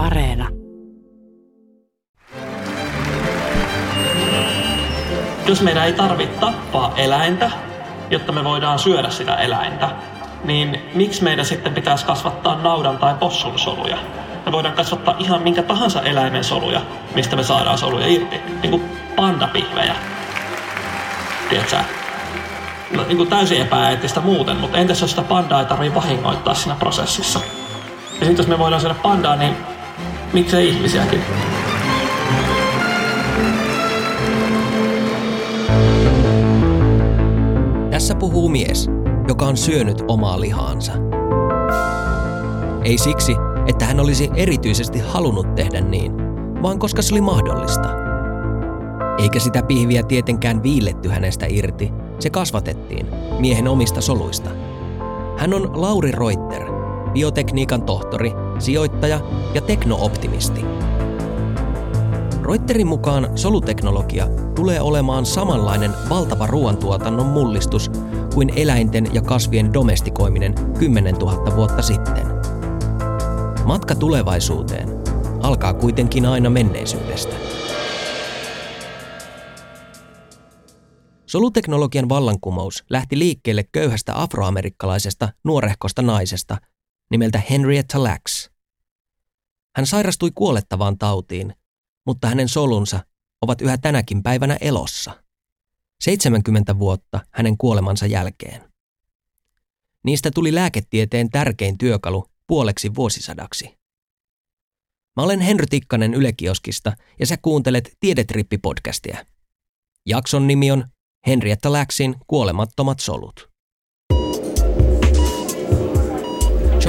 Areena. Jos meidän ei tarvitse tappaa eläintä, jotta me voidaan syödä sitä eläintä, niin miksi meidän sitten pitäisi kasvattaa naudan tai possun soluja? Me voidaan kasvattaa ihan minkä tahansa eläimen soluja, mistä me saadaan soluja irti. Niin kuin pandapihvejä. Tiedätkö? No, niin kuin täysin epäeettistä muuten, mutta entäs jos sitä pandaa ei tarvitse vahingoittaa siinä prosessissa? Ja sitten jos me voidaan syödä pandaa, niin miksei ihmisiäkin? Tässä puhuu mies, joka on syönyt omaa lihaansa. Ei siksi, että hän olisi erityisesti halunnut tehdä niin, vaan koska se oli mahdollista. Eikä sitä pihviä tietenkään viilletty hänestä irti, se kasvatettiin miehen omista soluista. Hän on Lauri Reuter, biotekniikan tohtori, sijoittaja ja teknooptimisti. Reuterin mukaan soluteknologia tulee olemaan samanlainen valtava ruoantuotannon mullistus kuin eläinten ja kasvien domestikoiminen 10 000 vuotta sitten. Matka tulevaisuuteen alkaa kuitenkin aina menneisyydestä. Soluteknologian vallankumous lähti liikkeelle köyhästä afroamerikkalaisesta nuorehkosta naisesta nimeltä Henrietta Lacks. Hän sairastui kuolettavaan tautiin, mutta hänen solunsa ovat yhä tänäkin päivänä elossa. 70 vuotta hänen kuolemansa jälkeen. Niistä tuli lääketieteen tärkein työkalu puoleksi vuosisadaksi. Mä olen Henry Tikkanen Ylekioskista ja sä kuuntelet Tiedetrippi-podcastia. Jakson nimi on Henrietta Lacksin Kuolemattomat solut.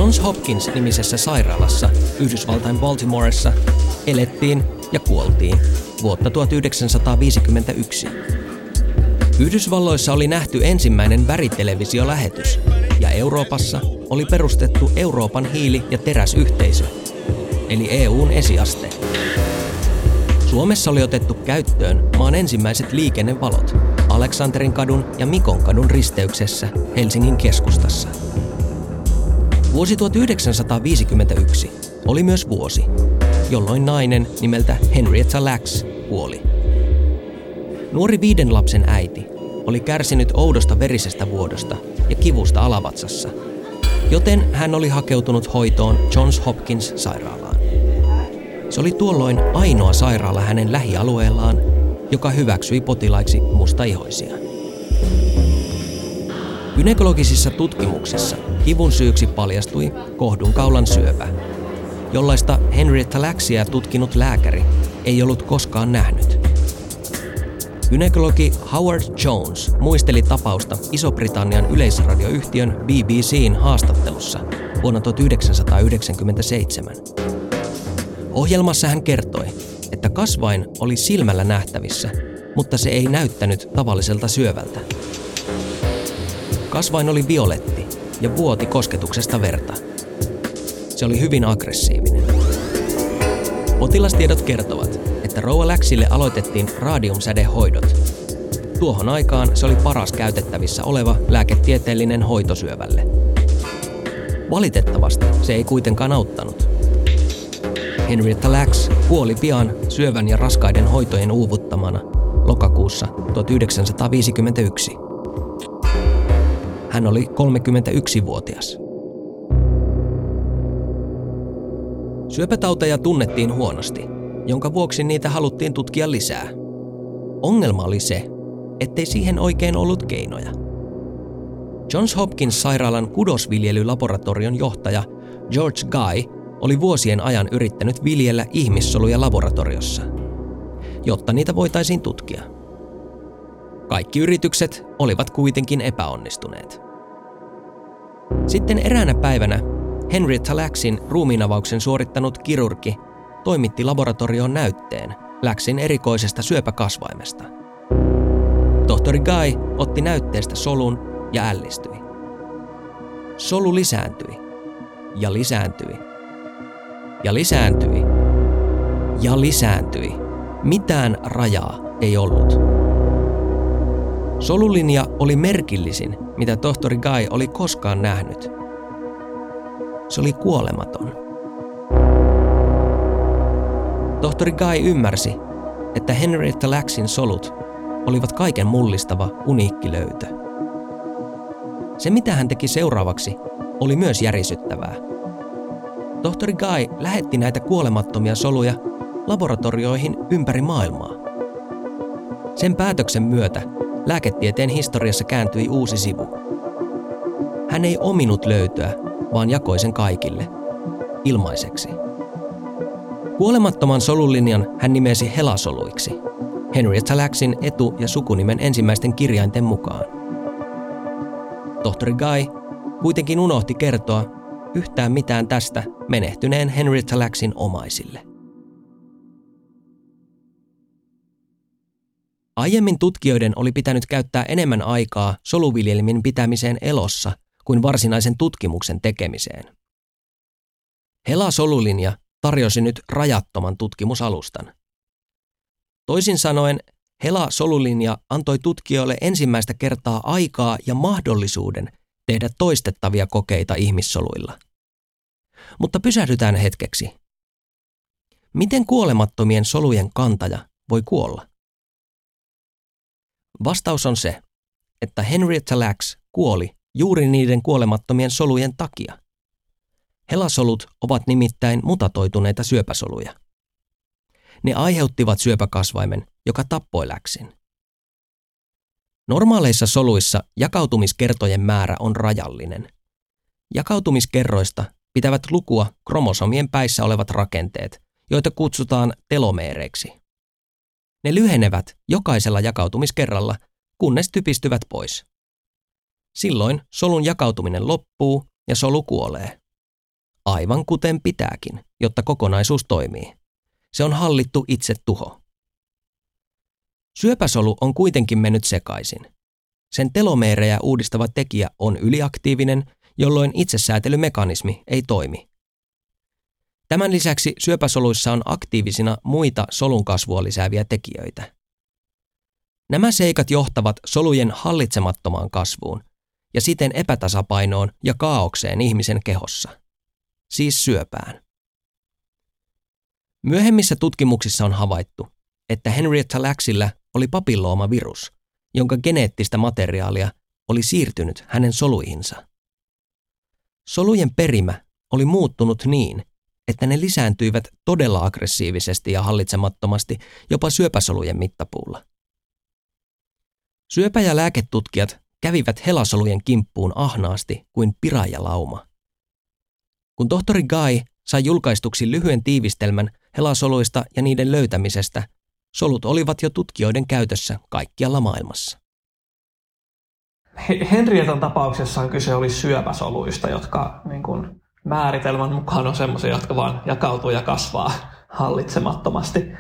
Johns Hopkins-nimisessä sairaalassa Yhdysvaltain Baltimoressa elettiin ja kuoltiin vuotta 1951. Yhdysvalloissa oli nähty ensimmäinen väritelevisiolähetys ja Euroopassa oli perustettu Euroopan hiili- ja teräsyhteisö, eli EUn esiaste. Suomessa oli otettu käyttöön maan ensimmäiset liikennevalot Aleksanterin kadun ja Mikon kadun risteyksessä Helsingin keskustassa. Vuosi 1951 oli myös vuosi, jolloin nainen nimeltä Henrietta Lacks kuoli. Nuori viiden lapsen äiti oli kärsinyt oudosta verisestä vuodosta ja kivusta alavatsassa, joten hän oli hakeutunut hoitoon Johns Hopkins sairaalaan. Se oli tuolloin ainoa sairaala hänen lähialueellaan, joka hyväksyi potilaiksi mustaihoisia. Gynekologisissa tutkimuksissa kivun syyksi paljastui kohdun kaulan syöpä, jollaista Henrietta Lacksia tutkinut lääkäri ei ollut koskaan nähnyt. Gynekologi Howard Jones muisteli tapausta Iso-Britannian yleisradioyhtiön BBCn haastattelussa vuonna 1997. Ohjelmassa hän kertoi, että kasvain oli silmällä nähtävissä, mutta se ei näyttänyt tavalliselta syövältä. Kasvain oli violetti ja vuoti kosketuksesta verta. Se oli hyvin aggressiivinen. Potilastiedot kertovat, että Rouva Läksille aloitettiin radiumsädehoidot. Tuohon aikaan se oli paras käytettävissä oleva lääketieteellinen hoito syövälle. Valitettavasti se ei kuitenkaan auttanut. Henrietta Lacks kuoli pian syövän ja raskaiden hoitojen uuvuttamana lokakuussa 1951. Hän oli 31-vuotias. Syöpätauteja tunnettiin huonosti, jonka vuoksi niitä haluttiin tutkia lisää. Ongelma oli se, ettei siihen oikein ollut keinoja. Johns Hopkins sairaalan kudosviljelylaboratorion johtaja George Guy oli vuosien ajan yrittänyt viljellä ihmissoluja laboratoriossa, jotta niitä voitaisiin tutkia. Kaikki yritykset olivat kuitenkin epäonnistuneet. Sitten eräänä päivänä Henrietta Lacksin ruumiinavauksen suorittanut kirurgi toimitti laboratorioon näytteen Lacksin erikoisesta syöpäkasvaimesta. Tohtori Guy otti näytteestä solun ja ällistyi. Solu lisääntyi ja lisääntyi ja lisääntyi ja lisääntyi. Mitään rajaa ei ollut. Solulinja oli merkillisin, mitä tohtori Guy oli koskaan nähnyt. Se oli kuolematon. Tohtori Guy ymmärsi, että Henrietta Laxin solut olivat kaiken mullistava uniikki löytö. Se, mitä hän teki seuraavaksi, oli myös järisyttävää. Tohtori Guy lähetti näitä kuolemattomia soluja laboratorioihin ympäri maailmaa. Sen päätöksen myötä lääketieteen historiassa kääntyi uusi sivu. Hän ei ominut löytöä, vaan jakoi sen kaikille, ilmaiseksi. Kuolemattoman solulinjan hän nimesi helasoluiksi, Henrietta Laxin etu- ja sukunimen ensimmäisten kirjainten mukaan. Tohtori Guy kuitenkin unohti kertoa yhtään mitään tästä menehtyneen Henrietta Laxin omaisille. Aiemmin tutkijoiden oli pitänyt käyttää enemmän aikaa soluviljelmin pitämiseen elossa kuin varsinaisen tutkimuksen tekemiseen. Hela-solulinja tarjosi nyt rajattoman tutkimusalustan. Toisin sanoen, Hela-solulinja antoi tutkijoille ensimmäistä kertaa aikaa ja mahdollisuuden tehdä toistettavia kokeita ihmissoluilla. Mutta pysähdytään hetkeksi. Miten kuolemattomien solujen kantaja voi kuolla? Vastaus on se, että Henrietta Lacks kuoli juuri niiden kuolemattomien solujen takia. Helasolut ovat nimittäin mutatoituneita syöpäsoluja. Ne aiheuttivat syöpäkasvaimen, joka tappoi läksin. Normaaleissa soluissa jakautumiskertojen määrä on rajallinen. Jakautumiskerroista pitävät lukua kromosomien päissä olevat rakenteet, joita kutsutaan telomeereiksi. Ne lyhenevät jokaisella jakautumiskerralla, kunnes typistyvät pois. Silloin solun jakautuminen loppuu ja solu kuolee. Aivan kuten pitääkin, jotta kokonaisuus toimii. Se on hallittu itse tuho. Syöpäsolu on kuitenkin mennyt sekaisin. Sen telomeerejä uudistava tekijä on yliaktiivinen, jolloin itsesäätelymekanismi ei toimi. Tämän lisäksi syöpäsoluissa on aktiivisina muita solun kasvua lisääviä tekijöitä. Nämä seikat johtavat solujen hallitsemattomaan kasvuun ja siten epätasapainoon ja kaaukseen ihmisen kehossa, siis syöpään. Myöhemmissä tutkimuksissa on havaittu, että Henrietta Laxilla oli papilloomavirus, jonka geneettistä materiaalia oli siirtynyt hänen soluihinsa. Solujen perimä oli muuttunut niin, että ne lisääntyivät todella aggressiivisesti ja hallitsemattomasti jopa syöpäsolujen mittapuulla. Syöpä- ja lääketutkijat kävivät helasolujen kimppuun ahnaasti kuin pirajalauma. Kun tohtori Guy sai julkaistuksi lyhyen tiivistelmän helasoluista ja niiden löytämisestä, solut olivat jo tutkijoiden käytössä kaikkialla maailmassa. Henrietan tapauksessa kyse oli syöpäsoluista, jotka niin kuin, määritelmän mukaan on sellaisia, jotka vaan jakautuu ja kasvaa hallitsemattomasti.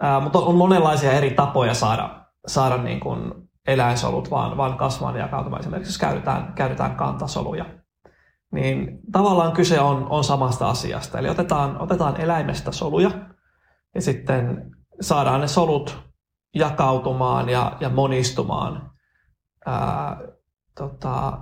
Ää, mutta on monenlaisia eri tapoja saada, saada niin kuin eläinsolut vaan, vaan kasvamaan ja jakautumaan. Esimerkiksi jos käytetään, käytetään kantasoluja. Niin tavallaan kyse on, on samasta asiasta. Eli otetaan, otetaan eläimestä soluja ja sitten saadaan ne solut jakautumaan ja, ja monistumaan ää, tota,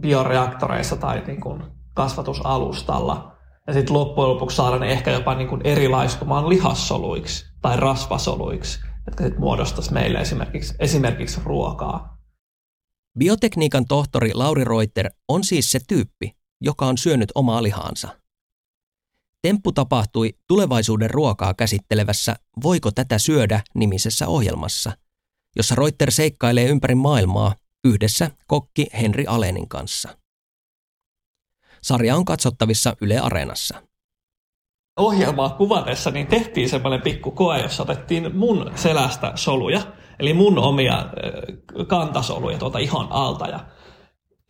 bioreaktoreissa tai niin kuin kasvatusalustalla. Ja sitten loppujen lopuksi saada ne ehkä jopa niin kuin erilaistumaan lihassoluiksi tai rasvasoluiksi, jotka sitten muodostaisi meille esimerkiksi, esimerkiksi ruokaa. Biotekniikan tohtori Lauri Reuter on siis se tyyppi, joka on syönyt omaa lihaansa. Temppu tapahtui tulevaisuuden ruokaa käsittelevässä Voiko tätä syödä nimisessä ohjelmassa, jossa Reuter seikkailee ympäri maailmaa yhdessä kokki Henri Alenin kanssa. Sarja on katsottavissa Yle Areenassa. Ohjelmaa kuvatessa niin tehtiin semmoinen pikku koe, jossa otettiin mun selästä soluja, eli mun omia kantasoluja tuolta ihon alta ja,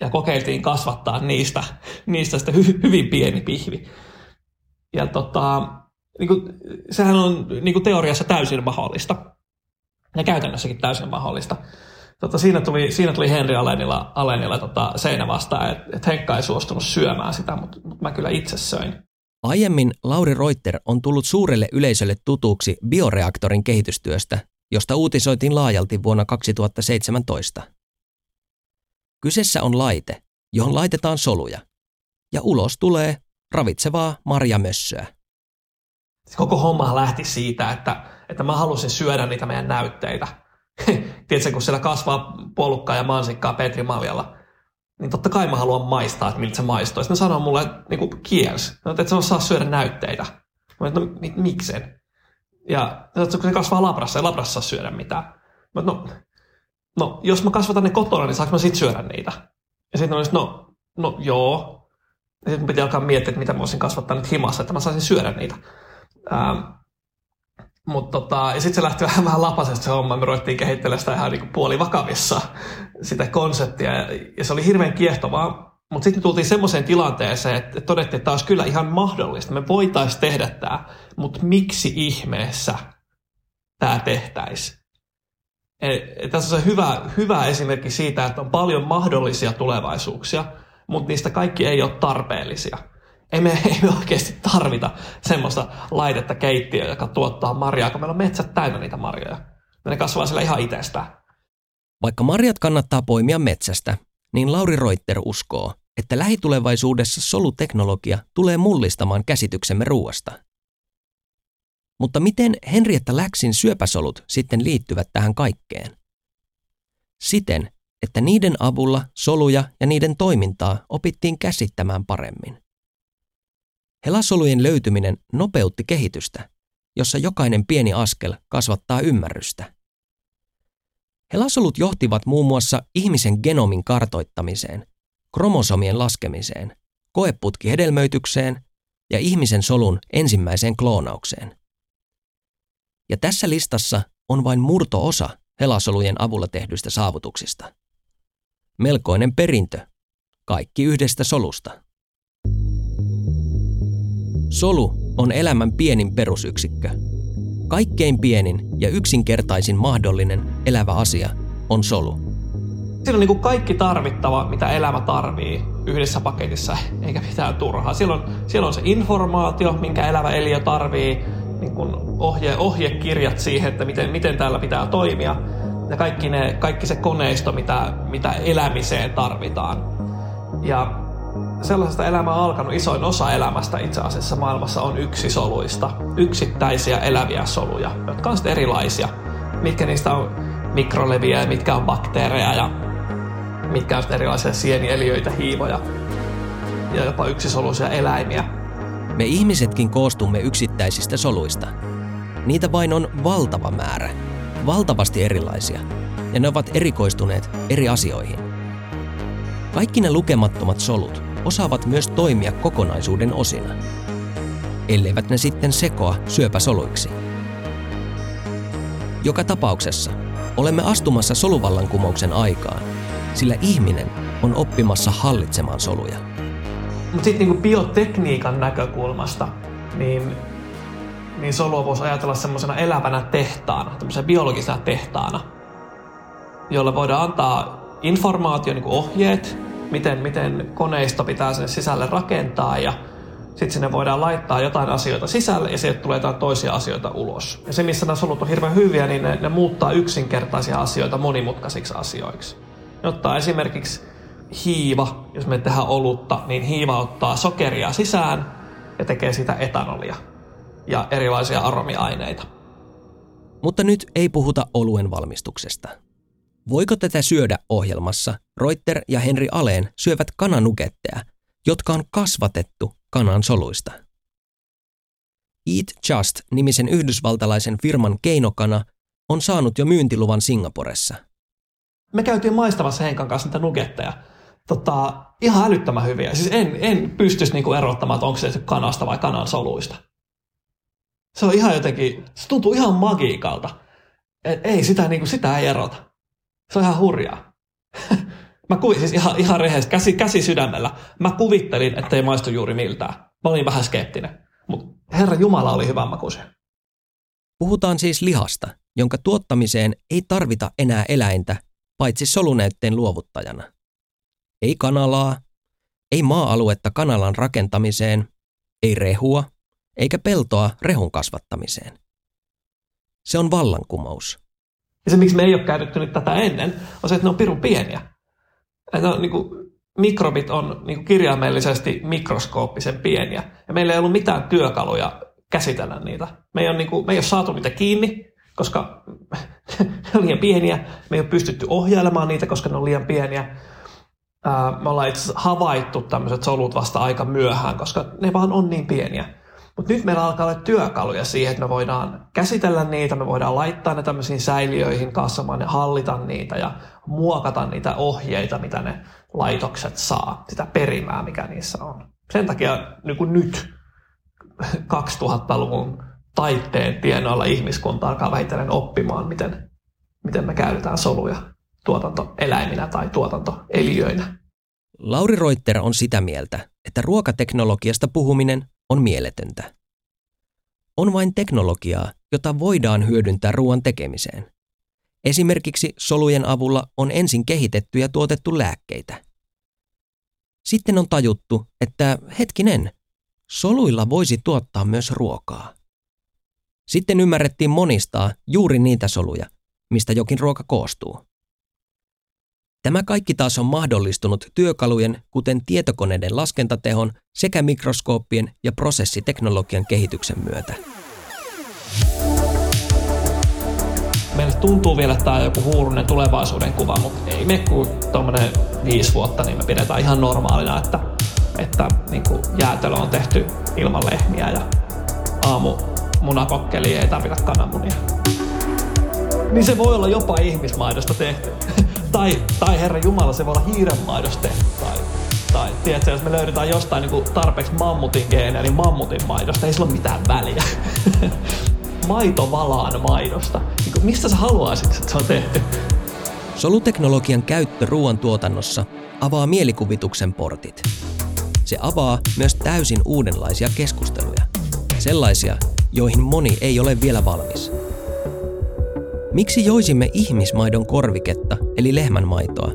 ja kokeiltiin kasvattaa niistä, niistä sitten hy, hyvin pieni pihvi. Ja tota, niin kuin, sehän on niin kuin teoriassa täysin mahdollista ja käytännössäkin täysin mahdollista tota, siinä, tuli, siinä tuli Henri Alenilla, Alenilla tota, seinä vastaan, että et Henkka ei suostunut syömään sitä, mutta mut mä kyllä itse söin. Aiemmin Lauri Reuter on tullut suurelle yleisölle tutuksi bioreaktorin kehitystyöstä, josta uutisoitiin laajalti vuonna 2017. Kyseessä on laite, johon laitetaan soluja, ja ulos tulee ravitsevaa marjamössöä. koko homma lähti siitä, että, että mä halusin syödä niitä meidän näytteitä. Tiedätkö, kun siellä kasvaa polukkaa ja mansikkaa Petri Maljalla, niin totta kai mä haluan maistaa, että miltä se maistuu. Sitten ne sanoo mulle niin kuin kiels, että sä saa syödä näytteitä. Mä että no miksen? Ja kun se kasvaa labrassa, ei labrassa saa syödä mitään. Mä no, no, jos mä kasvatan ne kotona, niin saanko mä sit syödä niitä? Ja sitten olisi, no, no joo. Ja sitten piti alkaa miettiä, että mitä mä voisin kasvattaa nyt himassa, että mä saisin syödä niitä. Ähm, mutta tota, sitten se lähti vähän, vähän lapasesta se homma, me ruvettiin kehittelemään sitä ihan niin puoli vakavissa, sitä konseptia, ja, ja se oli hirveän kiehtovaa. Mutta sitten tultiin semmoiseen tilanteeseen, että todettiin, että tämä olisi kyllä ihan mahdollista. Me voitaisiin tehdä tämä, mutta miksi ihmeessä tämä tehtäisiin? E, tässä on se hyvä, hyvä esimerkki siitä, että on paljon mahdollisia tulevaisuuksia, mutta niistä kaikki ei ole tarpeellisia. Ei me, ei me oikeasti tarvita semmoista laitetta keittiöä, joka tuottaa marjaa, kun meillä on metsät täynnä niitä marjoja. Ne kasvaa siellä ihan itsestään. Vaikka marjat kannattaa poimia metsästä, niin Lauri Reuter uskoo, että lähitulevaisuudessa soluteknologia tulee mullistamaan käsityksemme ruoasta. Mutta miten Henrietta Läksin syöpäsolut sitten liittyvät tähän kaikkeen? Siten, että niiden avulla soluja ja niiden toimintaa opittiin käsittämään paremmin. Helasolujen löytyminen nopeutti kehitystä, jossa jokainen pieni askel kasvattaa ymmärrystä. Helasolut johtivat muun muassa ihmisen genomin kartoittamiseen, kromosomien laskemiseen, koeputkihedelmöitykseen ja ihmisen solun ensimmäiseen kloonaukseen. Ja tässä listassa on vain murto-osa helasolujen avulla tehdyistä saavutuksista. Melkoinen perintö, kaikki yhdestä solusta. Solu on elämän pienin perusyksikkö. Kaikkein pienin ja yksinkertaisin mahdollinen elävä asia on solu. Siinä on niin kuin kaikki tarvittava, mitä elämä tarvii yhdessä paketissa, eikä mitään turhaa. Siellä on, siellä on se informaatio, minkä elävä eliö tarvii, niin kuin ohje, ohjekirjat siihen, että miten, miten täällä pitää toimia, ja kaikki, ne, kaikki se koneisto, mitä, mitä elämiseen tarvitaan. Ja sellaisesta elämää alkanut isoin osa elämästä itse asiassa maailmassa on yksisoluista. Yksittäisiä eläviä soluja, jotka on sitten erilaisia. Mitkä niistä on mikroleviä ja mitkä on bakteereja ja mitkä on erilaisia sienieliöitä, hiivoja ja jopa yksisoluisia eläimiä. Me ihmisetkin koostumme yksittäisistä soluista. Niitä vain on valtava määrä, valtavasti erilaisia, ja ne ovat erikoistuneet eri asioihin. Kaikki ne lukemattomat solut osaavat myös toimia kokonaisuuden osina, elleivät ne sitten sekoa syöpäsoluiksi. Joka tapauksessa olemme astumassa soluvallankumouksen aikaan, sillä ihminen on oppimassa hallitsemaan soluja. Mutta sitten niinku biotekniikan näkökulmasta, niin, niin solua voisi ajatella semmoisena elävänä tehtaana, tämmöisenä biologisena tehtaana, jolle voidaan antaa informaatio, niin ohjeet, miten, miten koneisto pitää sen sisälle rakentaa ja sitten sinne voidaan laittaa jotain asioita sisälle ja sieltä tulee jotain toisia asioita ulos. Ja se, missä nämä solut on hirveän hyviä, niin ne, ne muuttaa yksinkertaisia asioita monimutkaisiksi asioiksi. Ne ottaa esimerkiksi hiiva, jos me tehdään olutta, niin hiiva ottaa sokeria sisään ja tekee sitä etanolia ja erilaisia aromiaineita. Mutta nyt ei puhuta oluen valmistuksesta. Voiko tätä syödä ohjelmassa? Reuter ja Henri Aleen syövät kananuketteja, jotka on kasvatettu kanan soluista. Eat Just-nimisen yhdysvaltalaisen firman keinokana on saanut jo myyntiluvan Singaporessa. Me käytiin maistavassa Henkan kanssa niitä nuketteja. Tota, ihan älyttömän hyviä. Siis en, en pystyisi niinku erottamaan, että onko se kanasta vai kanan soluista. Se on ihan jotenkin, se tuntuu ihan magiikalta. Et ei sitä, niinku, sitä ei erota. Se on ihan hurjaa. mä kuvi, siis ihan, ihan rehellisesti, käsi, käsi sydämellä. Mä kuvittelin, että ei maistu juuri miltään. Mä olin vähän skeptinen. Mutta Herra Jumala oli hyvän makuisen. Puhutaan siis lihasta, jonka tuottamiseen ei tarvita enää eläintä, paitsi solunäytteen luovuttajana. Ei kanalaa, ei maa-aluetta kanalan rakentamiseen, ei rehua, eikä peltoa rehun kasvattamiseen. Se on vallankumous. Ja se, miksi me ei ole käytetty nyt tätä ennen, on se, että ne on pirun pieniä. Että on, niin kuin, mikrobit on niin kuin kirjaimellisesti mikroskooppisen pieniä. Ja meillä ei ollut mitään työkaluja käsitellä niitä. Me ei ole, niin kuin, me ei ole saatu niitä kiinni, koska ne on liian pieniä. Me ei ole pystytty ohjailemaan niitä, koska ne on liian pieniä. me ollaan itse havaittu tämmöiset solut vasta aika myöhään, koska ne vaan on niin pieniä. Mutta nyt meillä alkaa olla työkaluja siihen, että me voidaan käsitellä niitä, me voidaan laittaa ne tämmöisiin säiliöihin kasvamaan ja hallita niitä ja muokata niitä ohjeita, mitä ne laitokset saa, sitä perimää, mikä niissä on. Sen takia niin kuin nyt 2000-luvun taitteen tienoilla ihmiskunta alkaa vähitellen oppimaan, miten, miten me käytetään soluja tuotantoeläiminä tai tuotantoeliöinä. Lauri Reuter on sitä mieltä, että ruokateknologiasta puhuminen on mieletöntä. On vain teknologiaa, jota voidaan hyödyntää ruoan tekemiseen. Esimerkiksi solujen avulla on ensin kehitetty ja tuotettu lääkkeitä. Sitten on tajuttu, että hetkinen, soluilla voisi tuottaa myös ruokaa. Sitten ymmärrettiin monistaa juuri niitä soluja, mistä jokin ruoka koostuu. Tämä kaikki taas on mahdollistunut työkalujen, kuten tietokoneiden laskentatehon sekä mikroskooppien ja prosessiteknologian kehityksen myötä. Meille tuntuu vielä, että tämä on joku huurunen tulevaisuuden kuva, mutta ei me kuin tuommoinen viisi vuotta, niin me pidetään ihan normaalina, että, että niin kuin jäätelö on tehty ilman lehmiä ja aamu munakokkeli ei tarvita kananmunia. Niin se voi olla jopa ihmismaidosta tehty. Tai, tai Herra Jumala, se voi olla hiirenmaidosta. Tai, tai tiedätkö, jos me löydetään jostain niin tarpeeksi mammutin geenejä, niin mammutin maidosta ei sillä ole mitään väliä. Maito valaan maidosta. Niin kuin, mistä sä haluaisit, että se on tehty? Soluteknologian käyttö ruoantuotannossa avaa mielikuvituksen portit. Se avaa myös täysin uudenlaisia keskusteluja. Sellaisia, joihin moni ei ole vielä valmis. Miksi joisimme ihmismaidon korviketta, eli lehmänmaitoa,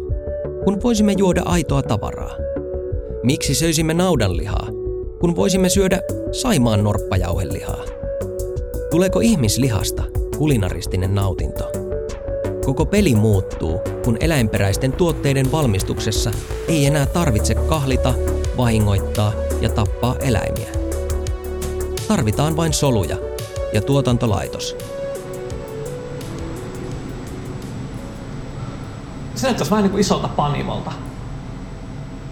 kun voisimme juoda aitoa tavaraa? Miksi söisimme naudanlihaa, kun voisimme syödä saimaan norppajauhelihaa? Tuleeko ihmislihasta kulinaristinen nautinto? Koko peli muuttuu, kun eläinperäisten tuotteiden valmistuksessa ei enää tarvitse kahlita, vahingoittaa ja tappaa eläimiä. Tarvitaan vain soluja ja tuotantolaitos. Se näyttäisi vähän niin kuin isolta panimolta.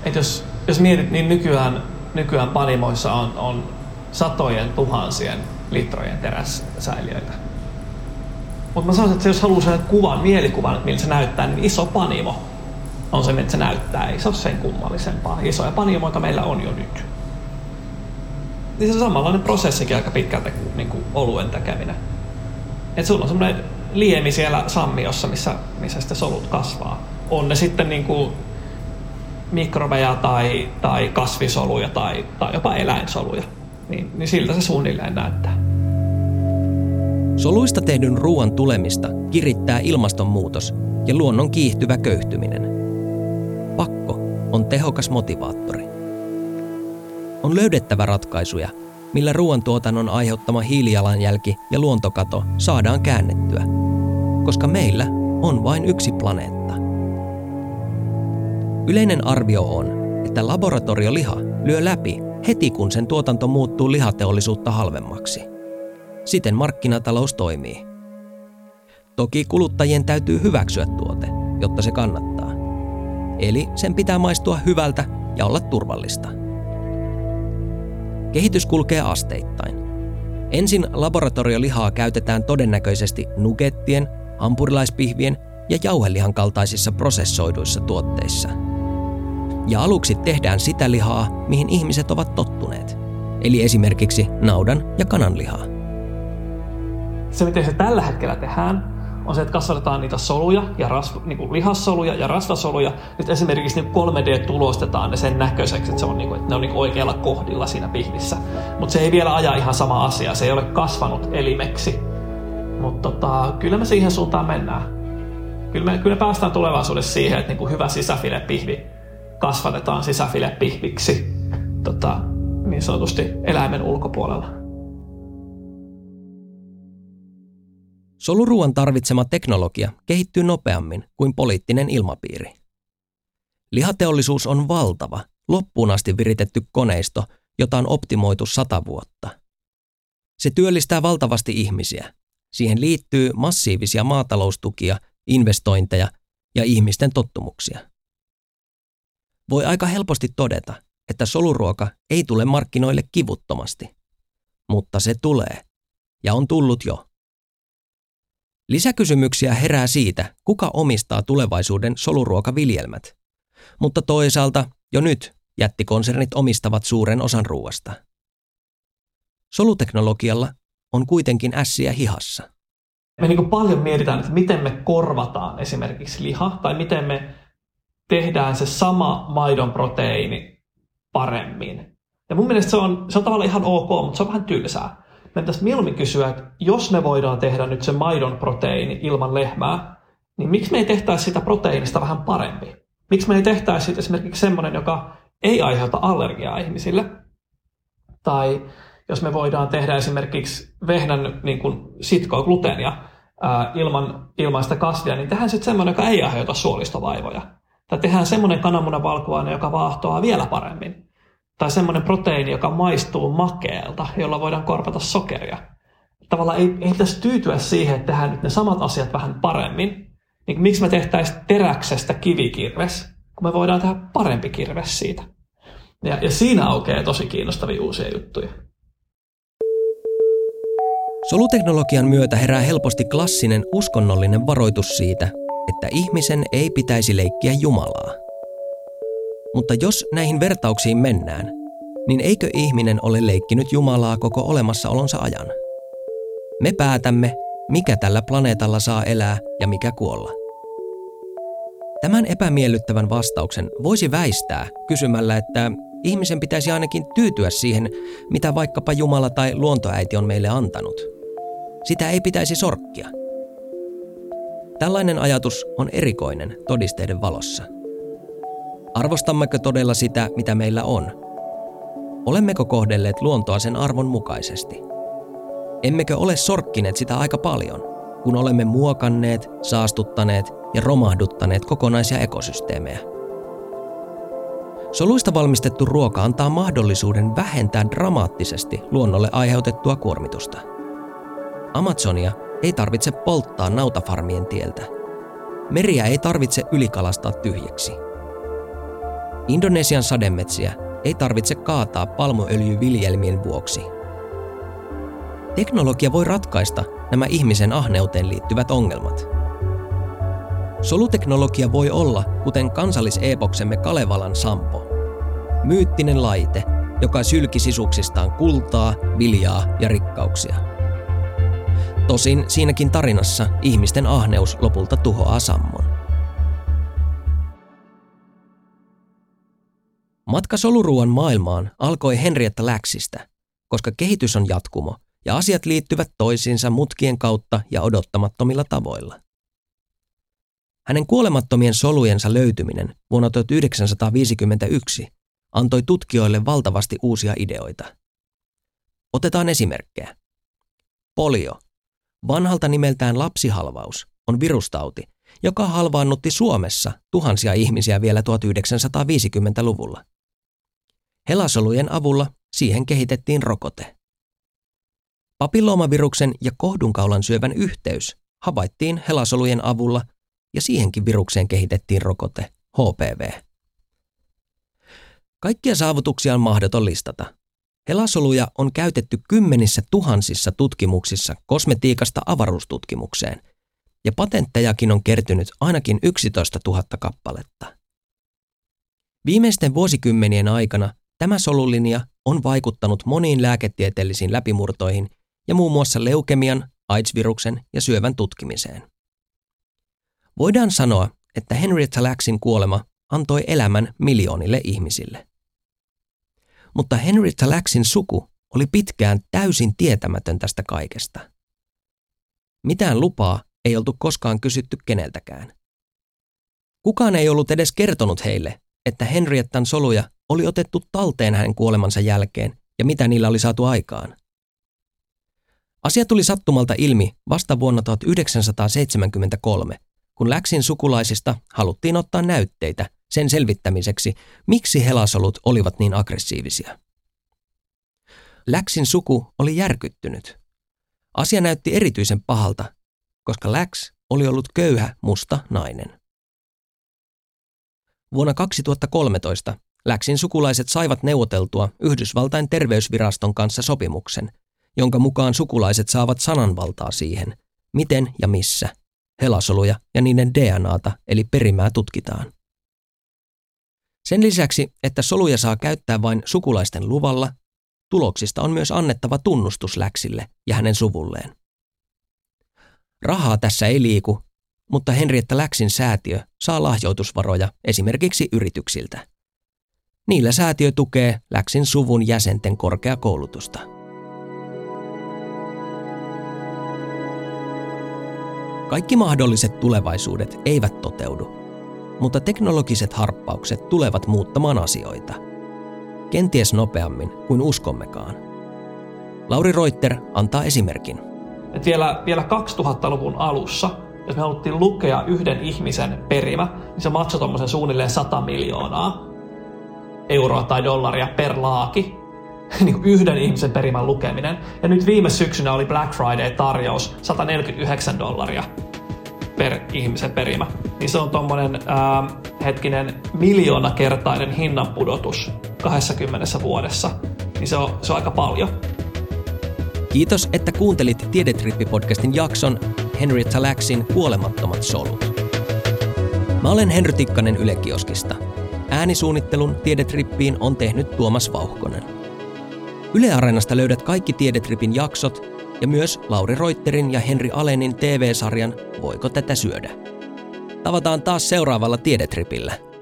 Et jos, jos mietit, niin nykyään, nykyään panimoissa on, on satojen tuhansien litrojen terässäiliöitä. Mutta mä sanoisin, että jos haluaa sen kuvan, mielikuvan, että miltä se näyttää, niin iso panimo on se, miltä se näyttää. Ei se ole sen kummallisempaa. Isoja panimoita meillä on jo nyt niin se on samanlainen prosessikin aika pitkältä kuin, niin kuin oluen tekeminen. Että sulla on semmoinen liemi siellä sammiossa, missä, missä sitten solut kasvaa. On ne sitten niin kuin mikrobeja tai, tai kasvisoluja tai, tai jopa eläinsoluja. Niin, niin siltä se suunnilleen näyttää. Soluista tehdyn ruoan tulemista kirittää ilmastonmuutos ja luonnon kiihtyvä köyhtyminen. Pakko on tehokas motivaattori on löydettävä ratkaisuja, millä ruoantuotannon aiheuttama hiilijalanjälki ja luontokato saadaan käännettyä, koska meillä on vain yksi planeetta. Yleinen arvio on, että laboratorioliha lyö läpi heti kun sen tuotanto muuttuu lihateollisuutta halvemmaksi. Siten markkinatalous toimii. Toki kuluttajien täytyy hyväksyä tuote, jotta se kannattaa. Eli sen pitää maistua hyvältä ja olla turvallista. Kehitys kulkee asteittain. Ensin laboratoriolihaa käytetään todennäköisesti nugettien, hampurilaispihvien ja jauhelihan kaltaisissa prosessoiduissa tuotteissa. Ja aluksi tehdään sitä lihaa, mihin ihmiset ovat tottuneet, eli esimerkiksi naudan ja kananlihaa. Se, miten se tällä hetkellä tehdään, on se, että kasvatetaan niitä soluja, ja rasv, niin kuin lihassoluja ja rasvasoluja. Nyt esimerkiksi niin 3D-tulostetaan ne sen näköiseksi, että, se on, niin kuin, että ne on niin oikealla kohdilla siinä pihvissä. Mutta se ei vielä aja ihan sama asia, se ei ole kasvanut elimeksi. Mutta tota, kyllä me siihen suuntaan mennään. Kyllä me, kyllä me päästään tulevaisuudessa siihen, että niin kuin hyvä sisäfilepihvi kasvatetaan sisäfilepihviksi tota, niin sanotusti eläimen ulkopuolella. Soluruuan tarvitsema teknologia kehittyy nopeammin kuin poliittinen ilmapiiri. Lihateollisuus on valtava, loppuun asti viritetty koneisto, jota on optimoitu sata vuotta. Se työllistää valtavasti ihmisiä. Siihen liittyy massiivisia maataloustukia, investointeja ja ihmisten tottumuksia. Voi aika helposti todeta, että soluruoka ei tule markkinoille kivuttomasti. Mutta se tulee. Ja on tullut jo. Lisäkysymyksiä herää siitä, kuka omistaa tulevaisuuden soluruokaviljelmät. Mutta toisaalta jo nyt jättikonsernit omistavat suuren osan ruoasta. Soluteknologialla on kuitenkin ässiä hihassa. Me niin paljon mietitään, että miten me korvataan esimerkiksi liha tai miten me tehdään se sama maidon proteiini paremmin. Ja mun mielestä se on, se on tavallaan ihan ok, mutta se on vähän tylsää. Meidän pitäisi mieluummin kysyä, että jos me voidaan tehdä nyt se maidon proteiini ilman lehmää, niin miksi me ei tehtäisi sitä proteiinista vähän parempi? Miksi me ei tehtäisi esimerkiksi semmoinen, joka ei aiheuta allergiaa ihmisille? Tai jos me voidaan tehdä esimerkiksi vehnän niin kuin sitkoa gluteenia ää, ilman, ilman sitä kasvia, niin tehdään sitten semmoinen, joka ei aiheuta suolistovaivoja. Tai tehdään semmoinen kananmunavalkuaine, joka vaahtoaa vielä paremmin. Tai semmoinen proteiini, joka maistuu makeelta, jolla voidaan korvata sokeria. Tavallaan ei, ei pitäisi tyytyä siihen, että tehdään nyt ne samat asiat vähän paremmin. Niin miksi me tehtäisiin teräksestä kivikirves, kun me voidaan tehdä parempi kirves siitä. Ja, ja siinä aukeaa tosi kiinnostavia uusia juttuja. Soluteknologian myötä herää helposti klassinen uskonnollinen varoitus siitä, että ihmisen ei pitäisi leikkiä Jumalaa. Mutta jos näihin vertauksiin mennään, niin eikö ihminen ole leikkinyt Jumalaa koko olemassaolonsa ajan? Me päätämme, mikä tällä planeetalla saa elää ja mikä kuolla. Tämän epämiellyttävän vastauksen voisi väistää kysymällä, että ihmisen pitäisi ainakin tyytyä siihen, mitä vaikkapa Jumala tai luontoäiti on meille antanut. Sitä ei pitäisi sorkkia – Tällainen ajatus on erikoinen todisteiden valossa. Arvostammeko todella sitä, mitä meillä on? Olemmeko kohdelleet luontoa sen arvon mukaisesti? Emmekö ole sorkkineet sitä aika paljon, kun olemme muokanneet, saastuttaneet ja romahduttaneet kokonaisia ekosysteemejä? Soluista valmistettu ruoka antaa mahdollisuuden vähentää dramaattisesti luonnolle aiheutettua kuormitusta. Amazonia ei tarvitse polttaa nautafarmien tieltä. Meriä ei tarvitse ylikalastaa tyhjäksi. Indonesian sademetsiä ei tarvitse kaataa palmuöljyviljelmien vuoksi. Teknologia voi ratkaista nämä ihmisen ahneuteen liittyvät ongelmat. Soluteknologia voi olla, kuten kansalliseepoksemme Kalevalan Sampo, myyttinen laite, joka sylki sisuksistaan kultaa, viljaa ja rikkauksia – Tosin siinäkin tarinassa ihmisten ahneus lopulta tuhoaa sammon. Matka soluruuan maailmaan alkoi Henrietta Läksistä, koska kehitys on jatkumo ja asiat liittyvät toisiinsa mutkien kautta ja odottamattomilla tavoilla. Hänen kuolemattomien solujensa löytyminen vuonna 1951 antoi tutkijoille valtavasti uusia ideoita. Otetaan esimerkkejä. Polio Vanhalta nimeltään lapsihalvaus on virustauti, joka halvaannutti Suomessa tuhansia ihmisiä vielä 1950-luvulla. Helasolujen avulla siihen kehitettiin rokote. Papilloomaviruksen ja kohdunkaulan syövän yhteys havaittiin helasolujen avulla ja siihenkin virukseen kehitettiin rokote HPV. Kaikkia saavutuksia on mahdoton listata, Helasoluja on käytetty kymmenissä tuhansissa tutkimuksissa kosmetiikasta avaruustutkimukseen, ja patenttejakin on kertynyt ainakin 11 000 kappaletta. Viimeisten vuosikymmenien aikana tämä solulinja on vaikuttanut moniin lääketieteellisiin läpimurtoihin ja muun muassa leukemian, AIDS-viruksen ja syövän tutkimiseen. Voidaan sanoa, että Henrietta Lacksin kuolema antoi elämän miljoonille ihmisille mutta Henrietta Lacksin suku oli pitkään täysin tietämätön tästä kaikesta. Mitään lupaa ei oltu koskaan kysytty keneltäkään. Kukaan ei ollut edes kertonut heille, että Henriettan soluja oli otettu talteen hänen kuolemansa jälkeen ja mitä niillä oli saatu aikaan. Asia tuli sattumalta ilmi vasta vuonna 1973, kun Läksin sukulaisista haluttiin ottaa näytteitä sen selvittämiseksi, miksi helasolut olivat niin aggressiivisia. Läksin suku oli järkyttynyt. Asia näytti erityisen pahalta, koska Läks oli ollut köyhä musta nainen. Vuonna 2013 Läksin sukulaiset saivat neuvoteltua Yhdysvaltain terveysviraston kanssa sopimuksen, jonka mukaan sukulaiset saavat sananvaltaa siihen, miten ja missä helasoluja ja niiden DNAta eli perimää tutkitaan. Sen lisäksi, että soluja saa käyttää vain sukulaisten luvalla, tuloksista on myös annettava tunnustus Läksille ja hänen suvulleen. Rahaa tässä ei liiku, mutta Henrietta Läksin säätiö saa lahjoitusvaroja esimerkiksi yrityksiltä. Niillä säätiö tukee Läksin suvun jäsenten korkeakoulutusta. Kaikki mahdolliset tulevaisuudet eivät toteudu, mutta teknologiset harppaukset tulevat muuttamaan asioita. Kenties nopeammin kuin uskommekaan. Lauri Reuter antaa esimerkin. Et vielä, vielä 2000-luvun alussa, jos me haluttiin lukea yhden ihmisen perimä, niin se maksoi tuommoisen suunnilleen 100 miljoonaa euroa tai dollaria per laaki. niin yhden ihmisen perimän lukeminen. Ja nyt viime syksynä oli Black Friday-tarjous 149 dollaria per ihmisen perimä. Niin se on tuommoinen hetkinen miljoonakertainen hinnanpudotus 20 vuodessa. Niin se on, se on aika paljon. Kiitos, että kuuntelit Tiedetrippi-podcastin jakson Henrietta Laxin Kuolemattomat solut. Mä olen Henry Tikkanen Yle Kioskista. Äänisuunnittelun Tiedetrippiin on tehnyt Tuomas Vauhkonen. Yle Areenasta löydät kaikki Tiedetripin jaksot ja myös Lauri Reuterin ja Henri Alenin TV-sarjan Voiko tätä syödä? Tavataan taas seuraavalla Tiedetripillä –